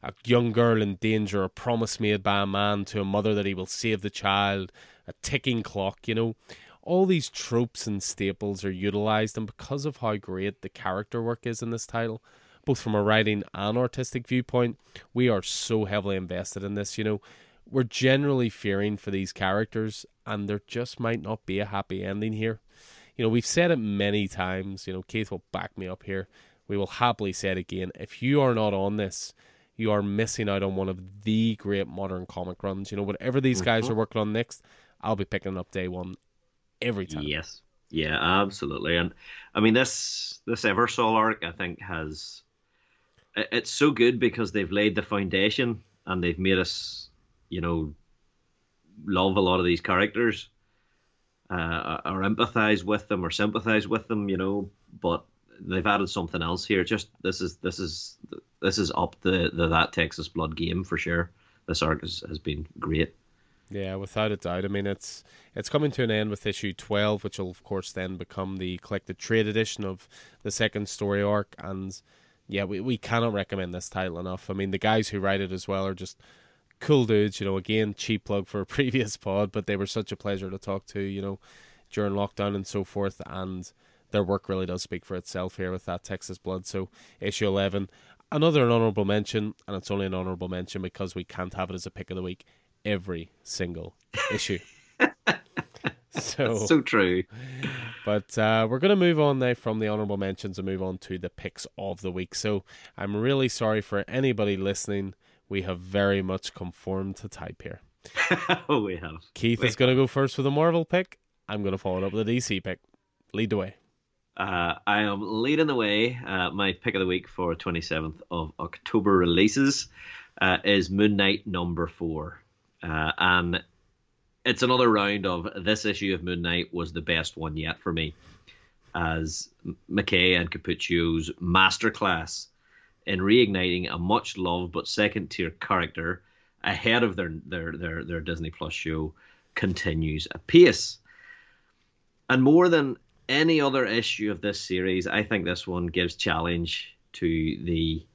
a young girl in danger, a promise made by a man to a mother that he will save the child, a ticking clock, you know. All these tropes and staples are utilized, and because of how great the character work is in this title, both from a writing and artistic viewpoint, we are so heavily invested in this. You know, we're generally fearing for these characters, and there just might not be a happy ending here. You know, we've said it many times. You know, Keith will back me up here. We will happily say it again. If you are not on this, you are missing out on one of the great modern comic runs. You know, whatever these mm-hmm. guys are working on next, I'll be picking up day one every time. Yes. Yeah, absolutely. And I mean this this Eversol arc I think has it's so good because they've laid the foundation and they've made us, you know, love a lot of these characters, uh, or empathize with them or sympathize with them, you know. But they've added something else here. Just this is this is this is up the, the that Texas Blood game for sure. This arc has, has been great. Yeah, without a doubt. I mean, it's it's coming to an end with issue twelve, which will of course then become the collected trade edition of the second story arc, and yeah, we, we cannot recommend this title enough. I mean, the guys who write it as well are just cool dudes. You know, again, cheap plug for a (laughs) previous pod, but they were such a pleasure to talk to. You know, during lockdown and so forth, and their work really does speak for itself here with that Texas Blood. So issue eleven, another honorable mention, and it's only an honorable mention because we can't have it as a pick of the week every single (laughs) issue. so That's so true. But uh, we're going to move on now from the honorable mentions and move on to the picks of the week. So I'm really sorry for anybody listening. We have very much conformed to type here. (laughs) oh, we have. Keith we is going to go first with a Marvel pick. I'm going to follow it up with a DC pick. Lead the way. Uh, I am leading the way. Uh, my pick of the week for 27th of October releases uh, is Moon Knight number four. Uh, and it's another round of this issue of Moon Knight was the best one yet for me, as McKay and Cappuccio's masterclass in reigniting a much loved but second tier character ahead of their, their their their Disney Plus show continues apace. And more than any other issue of this series, I think this one gives challenge to the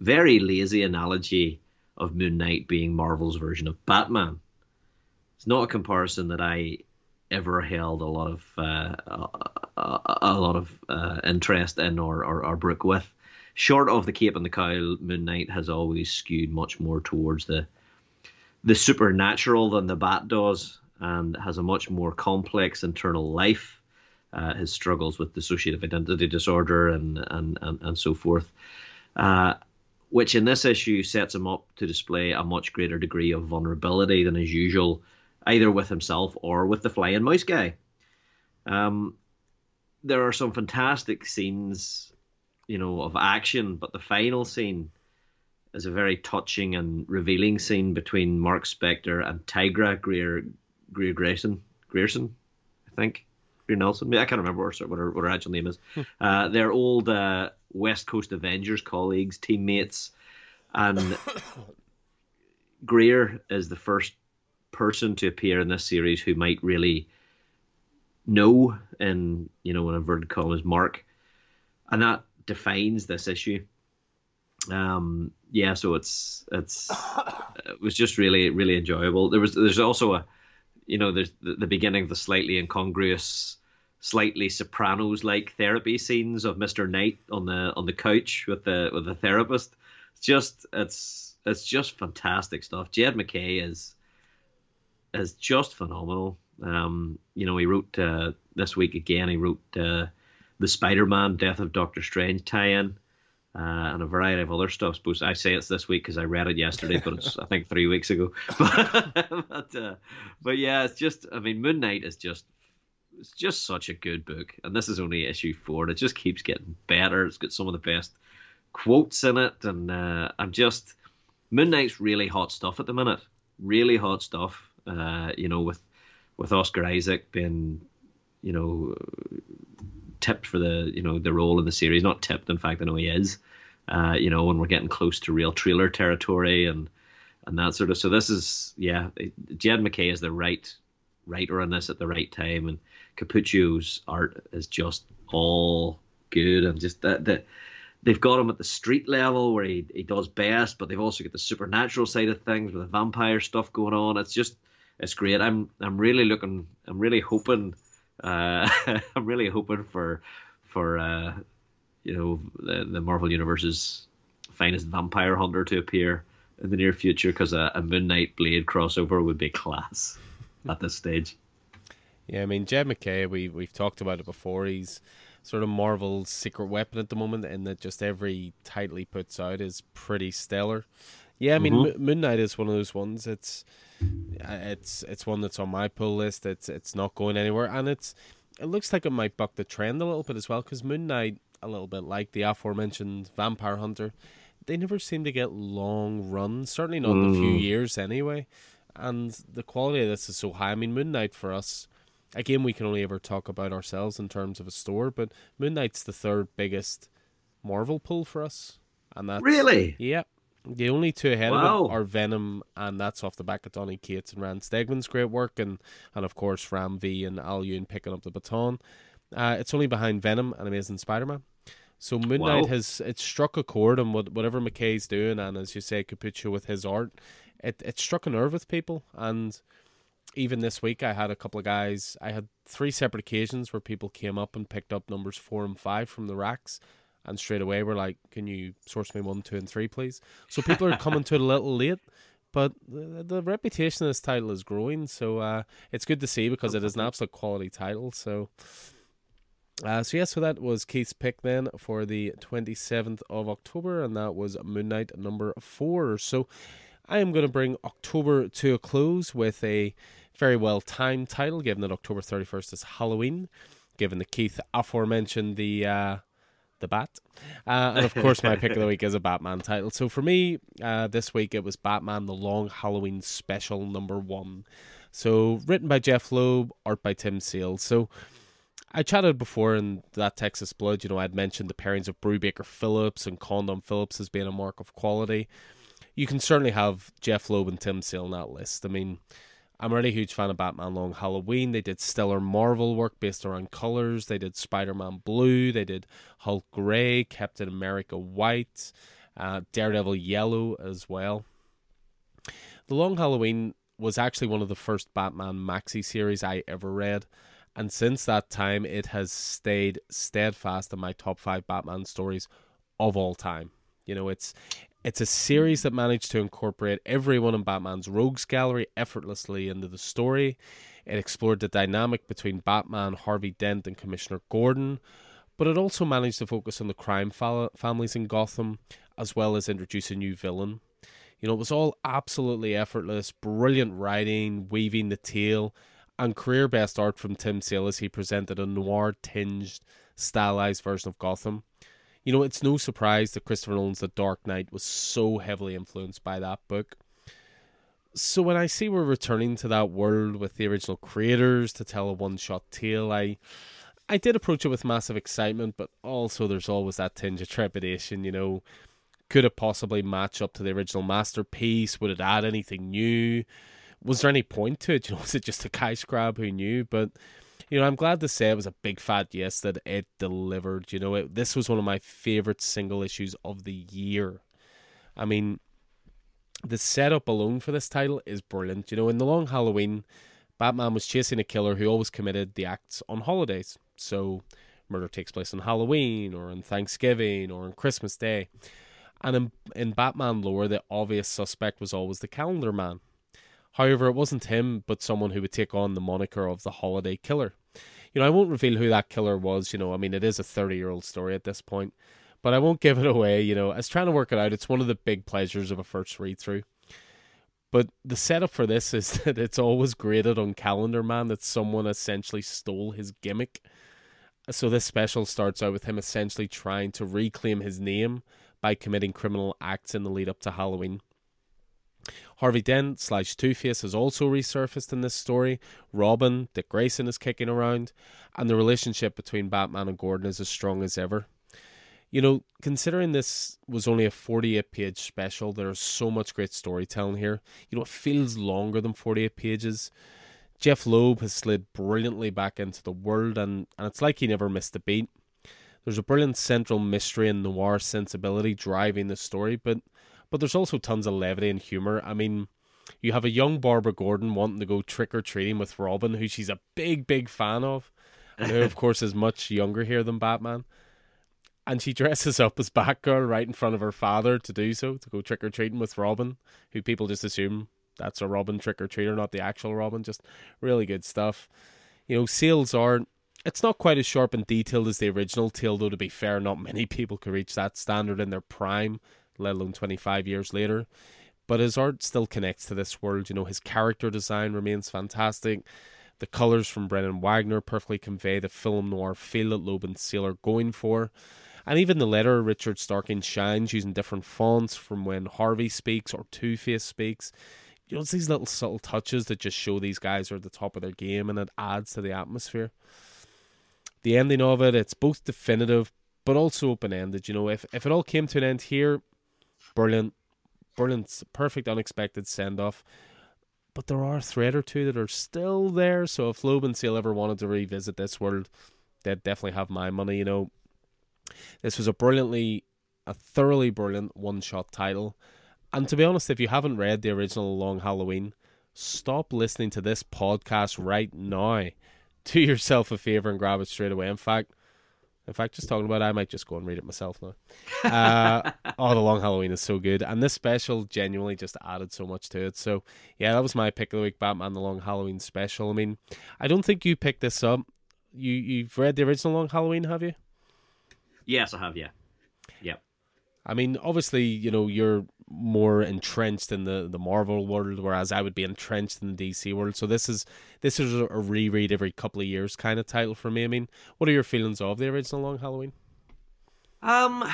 very lazy analogy of Moon Knight being Marvel's version of Batman it's not a comparison that I ever held a lot of uh, a, a, lot of uh, interest in or, or, or brook with. Short of the Cape and the Cowl, Moon Knight has always skewed much more towards the the supernatural than the Bat does, and has a much more complex internal life. Uh, his struggles with dissociative identity disorder and and and, and so forth, uh, which in this issue sets him up to display a much greater degree of vulnerability than is usual either with himself or with the flying mouse guy. Um, there are some fantastic scenes, you know, of action, but the final scene is a very touching and revealing scene between Mark Spector and Tigra Greer Greer Grayson Grierson, I think. Greer Nelson. I can't remember what her, what her actual name is. Hmm. uh, they're old uh, West Coast Avengers colleagues, teammates, and (coughs) Greer is the first person to appear in this series who might really know in you know in inverted commas mark and that defines this issue um yeah so it's it's it was just really really enjoyable there was there's also a you know there's the, the beginning of the slightly incongruous slightly sopranos like therapy scenes of mr knight on the on the couch with the with the therapist it's just it's it's just fantastic stuff jed mckay is is just phenomenal. Um, you know, he wrote uh, this week again. He wrote uh, the Spider-Man Death of Doctor Strange tie-in. Uh, and a variety of other stuff. Suppose I say it's this week because I read it yesterday, but it's I think three weeks ago. (laughs) but uh, but yeah, it's just I mean Moon Knight is just it's just such a good book, and this is only issue four. and It just keeps getting better. It's got some of the best quotes in it, and uh, I'm just Moon Knight's really hot stuff at the minute. Really hot stuff. Uh, you know, with with Oscar Isaac being, you know, tipped for the you know the role in the series. Not tipped, in fact, I know he is. Uh, you know, when we're getting close to real trailer territory and and that sort of. So this is yeah, Jed McKay is the right writer on this at the right time, and Cappuccio's art is just all good and just that the, they've got him at the street level where he, he does best, but they've also got the supernatural side of things with the vampire stuff going on. It's just it's great. I'm I'm really looking. I'm really hoping. Uh, (laughs) I'm really hoping for for uh, you know the, the Marvel Universe's finest vampire hunter to appear in the near future because a, a Moon Knight Blade crossover would be class at this stage. Yeah, I mean Jed McKay, we we've talked about it before. He's sort of Marvel's secret weapon at the moment, and that just every title he puts out is pretty stellar. Yeah, I mean mm-hmm. Moon Knight is one of those ones. It's it's it's one that's on my pull list. It's it's not going anywhere, and it's it looks like it might buck the trend a little bit as well. Because Moon Knight, a little bit like the aforementioned Vampire Hunter, they never seem to get long runs. Certainly not mm. in a few years anyway. And the quality of this is so high. I mean, Moon Knight for us, again, we can only ever talk about ourselves in terms of a store, but Moon Knight's the third biggest Marvel pull for us, and that's really yeah. The only two ahead wow. of it are Venom, and that's off the back of Donny Cates and Ryan Stegman's great work, and and of course Ram V and Al Ewing picking up the baton. Uh, it's only behind Venom and Amazing Spider-Man. So Moon Knight wow. has it struck a chord, and what, whatever McKay's doing, and as you say, Cappuccio with his art, it it struck a nerve with people. And even this week, I had a couple of guys. I had three separate occasions where people came up and picked up numbers four and five from the racks and straight away we're like, "Can you source me one, two, and three, please?" So people are coming to it a little late, but the, the reputation of this title is growing, so uh, it's good to see because it is an absolute quality title. So. Uh, so yeah, so that was Keith's pick then for the 27th of October, and that was Moon Knight number four. So I am going to bring October to a close with a very well timed title, given that October 31st is Halloween, given that Keith aforementioned the uh, the Bat. Uh, and of course, my pick of the (laughs) week is a Batman title. So for me, uh, this week it was Batman The Long Halloween Special number one. So written by Jeph Loeb, art by Tim Sale. So I chatted before in that Texas Blood, you know, I'd mentioned the pairings of Brubaker Phillips and Condon Phillips as being a mark of quality. You can certainly have Jeph Loeb and Tim Sale in that list. I mean, I'm a really huge fan of Batman Long Halloween. They did stellar Marvel work based around colors. They did Spider Man Blue. They did Hulk Gray, Captain America White, uh, Daredevil Yellow as well. The Long Halloween was actually one of the first Batman maxi series I ever read. And since that time, it has stayed steadfast in my top five Batman stories of all time. You know, it's it's a series that managed to incorporate everyone in Batman's rogues gallery effortlessly into the story. It explored the dynamic between Batman, Harvey Dent, and Commissioner Gordon, but it also managed to focus on the crime fa- families in Gotham, as well as introduce a new villain. You know, it was all absolutely effortless, brilliant writing, weaving the tale, and career best art from Tim Sale as he presented a noir tinged, stylized version of Gotham. You know, it's no surprise that Christopher Nolan's The Dark Knight was so heavily influenced by that book. So when I see we're returning to that world with the original creators to tell a one-shot tale, I I did approach it with massive excitement, but also there's always that tinge of trepidation, you know. Could it possibly match up to the original masterpiece? Would it add anything new? Was there any point to it? (laughs) You know, was it just a cash grab? Who knew? But you know, I'm glad to say it was a big fat yes that it delivered. You know, it, this was one of my favorite single issues of the year. I mean, the setup alone for this title is brilliant. You know, in the long Halloween, Batman was chasing a killer who always committed the acts on holidays. So, murder takes place on Halloween or on Thanksgiving or on Christmas Day. And in, in Batman lore, the obvious suspect was always the calendar man. However, it wasn't him, but someone who would take on the moniker of the holiday killer. You know, I won't reveal who that killer was. You know, I mean, it is a 30 year old story at this point, but I won't give it away. You know, I was trying to work it out. It's one of the big pleasures of a first read through. But the setup for this is (laughs) that it's always graded on Calendar Man that someone essentially stole his gimmick. So this special starts out with him essentially trying to reclaim his name by committing criminal acts in the lead up to Halloween. Harvey Dent slash Two Face has also resurfaced in this story. Robin, Dick Grayson is kicking around, and the relationship between Batman and Gordon is as strong as ever. You know, considering this was only a 48 page special, there's so much great storytelling here. You know, it feels longer than 48 pages. Jeph Loeb has slid brilliantly back into the world, and, and it's like he never missed a beat. There's a brilliant central mystery and noir sensibility driving the story, but but there's also tons of levity and humor. I mean, you have a young Barbara Gordon wanting to go trick or treating with Robin, who she's a big, big fan of, and who, of (laughs) course, is much younger here than Batman. And she dresses up as Batgirl right in front of her father to do so, to go trick or treating with Robin, who people just assume that's a Robin trick or treater, not the actual Robin. Just really good stuff. You know, Sales are it's not quite as sharp and detailed as the original tale, though to be fair, not many people could reach that standard in their prime, let alone twenty five years later. But his art still connects to this world, you know, his character design remains fantastic. The colours from Brennan Wagner perfectly convey the film noir feel that Loeb and Sale are going for. And even the letter Richard Starkey shines using different fonts from when Harvey speaks or Two Face speaks you know, it's these little subtle touches that just show these guys are at the top of their game and it adds to the atmosphere. The ending of it, it's both definitive but also open ended. You know, if, if it all came to an end here, brilliant, brilliant, perfect, unexpected send off. But there are a thread or two that are still there. So if Loeb and Sale ever wanted to revisit this world, they'd definitely have my money. You know, this was a brilliantly, a thoroughly brilliant one shot title. And to be honest, if you haven't read the original Long Halloween, stop listening to this podcast right now. Do yourself a favor and grab it straight away. In fact, in fact, just talking about it, I might just go and read it myself now. Uh, (laughs) oh, the Long Halloween is so good, and this special genuinely just added so much to it. So, yeah, that was my pick of the week, Batman: The Long Halloween special. I mean, I don't think you picked this up. You you've read the original Long Halloween, have you? Yes, I have. Yeah. I mean, obviously, you know, you're more entrenched in the, the Marvel world, whereas I would be entrenched in the DC world. So this is this is a reread every couple of years kind of title for me. I mean, what are your feelings of the original Long Halloween? Um,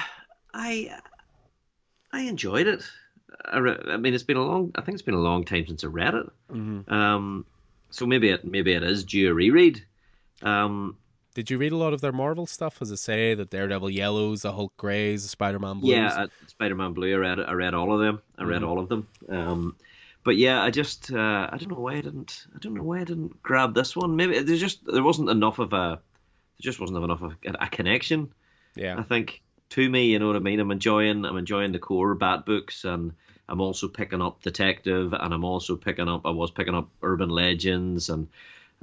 I I enjoyed it. I, re- I mean, it's been a long. I think it's been a long time since I read it. Mm-hmm. Um, so maybe it maybe it is due a reread. Um, did you read a lot of their Marvel stuff? As I say, the Daredevil Yellows, the Hulk Greys, the Spider Man Blues. Yeah, uh, Spider Man Blue. I read I read all of them. I read mm-hmm. all of them. Um, but yeah, I just uh, I don't know why I didn't I don't know why I didn't grab this one. Maybe there's just there wasn't enough of a there just wasn't enough of a, a connection. Yeah, I think to me, you know what I mean. I'm enjoying I'm enjoying the core Bat books, and I'm also picking up Detective, and I'm also picking up I was picking up Urban Legends and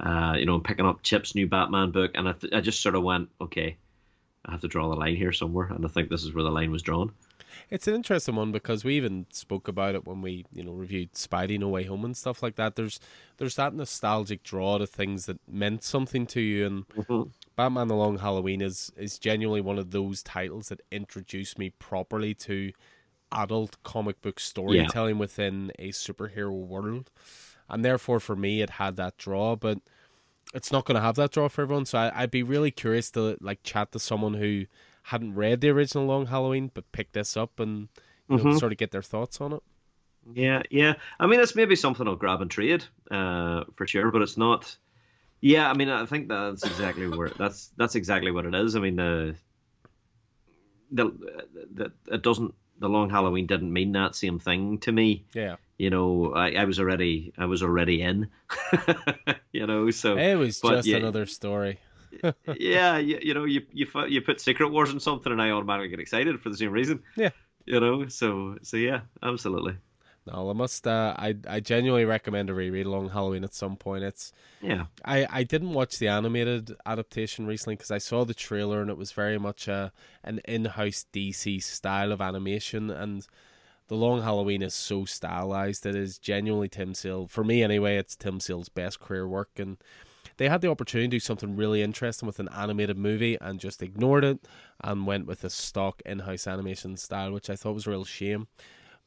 uh, you know, picking up Chip's new Batman book, and I, th- I just sort of went, okay, I have to draw the line here somewhere, and I think this is where the line was drawn. It's an interesting one because we even spoke about it when we, you know, reviewed Spidey No Way Home and stuff like that. There's there's that nostalgic draw to things that meant something to you, and mm-hmm. Batman: The Long Halloween is is genuinely one of those titles that introduced me properly to adult comic book storytelling yeah. within a superhero world and therefore for me it had that draw, but it's not going to have that draw for everyone. So I, would be really curious to like chat to someone who hadn't read the original Long Halloween but picked this up and you know, mm-hmm. sort of get their thoughts on it. Yeah, yeah. I mean, it's maybe something I'll grab and trade uh, for sure, but it's not. Yeah, I mean, I think that's exactly where that's that's exactly what it is. I mean, the the, the it doesn't the long Halloween didn't mean that same thing to me. Yeah you know, I, I was already I was already in, (laughs) you know. So it was just yeah, another story. (laughs) yeah, you, you know, you you you put Secret Wars in something, and I automatically get excited for the same reason. Yeah, you know. So so yeah, absolutely. No, I must. Uh, I I genuinely recommend a reread along Halloween at some point. It's yeah. I I didn't watch the animated adaptation recently because I saw the trailer and it was very much a an in-house DC style of animation and the Long Halloween is so stylized. It is genuinely Tim Sale. For me, anyway, it's Tim Sale's best career work. And they had the opportunity to do something really interesting with an animated movie and just ignored it and went with a stock in house animation style, which I thought was a real shame.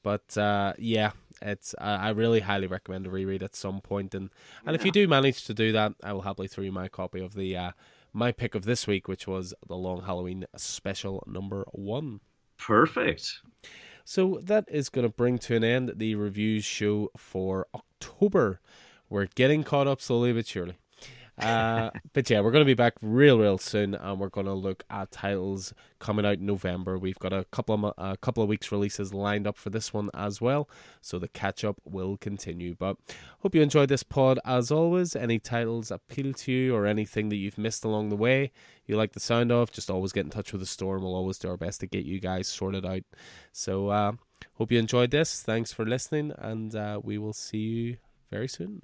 But uh, yeah, it's I really highly recommend a reread at some point. And, and yeah. if you do manage to do that, I will happily throw you my copy of the uh, my pick of this week, which was the Long Halloween special number one. Perfect. So that is going to bring to an end the reviews show for October. We're getting caught up slowly but surely. Uh, but yeah, we're going to be back real, real soon, and we're going to look at titles coming out in November. We've got a couple of a couple of weeks releases lined up for this one as well, so the catch up will continue. But hope you enjoyed this pod as always. Any titles appeal to you or anything that you've missed along the way, you like the sound of, just always get in touch with the store, and we'll always do our best to get you guys sorted out. So uh, hope you enjoyed this. Thanks for listening, and uh, we will see you very soon.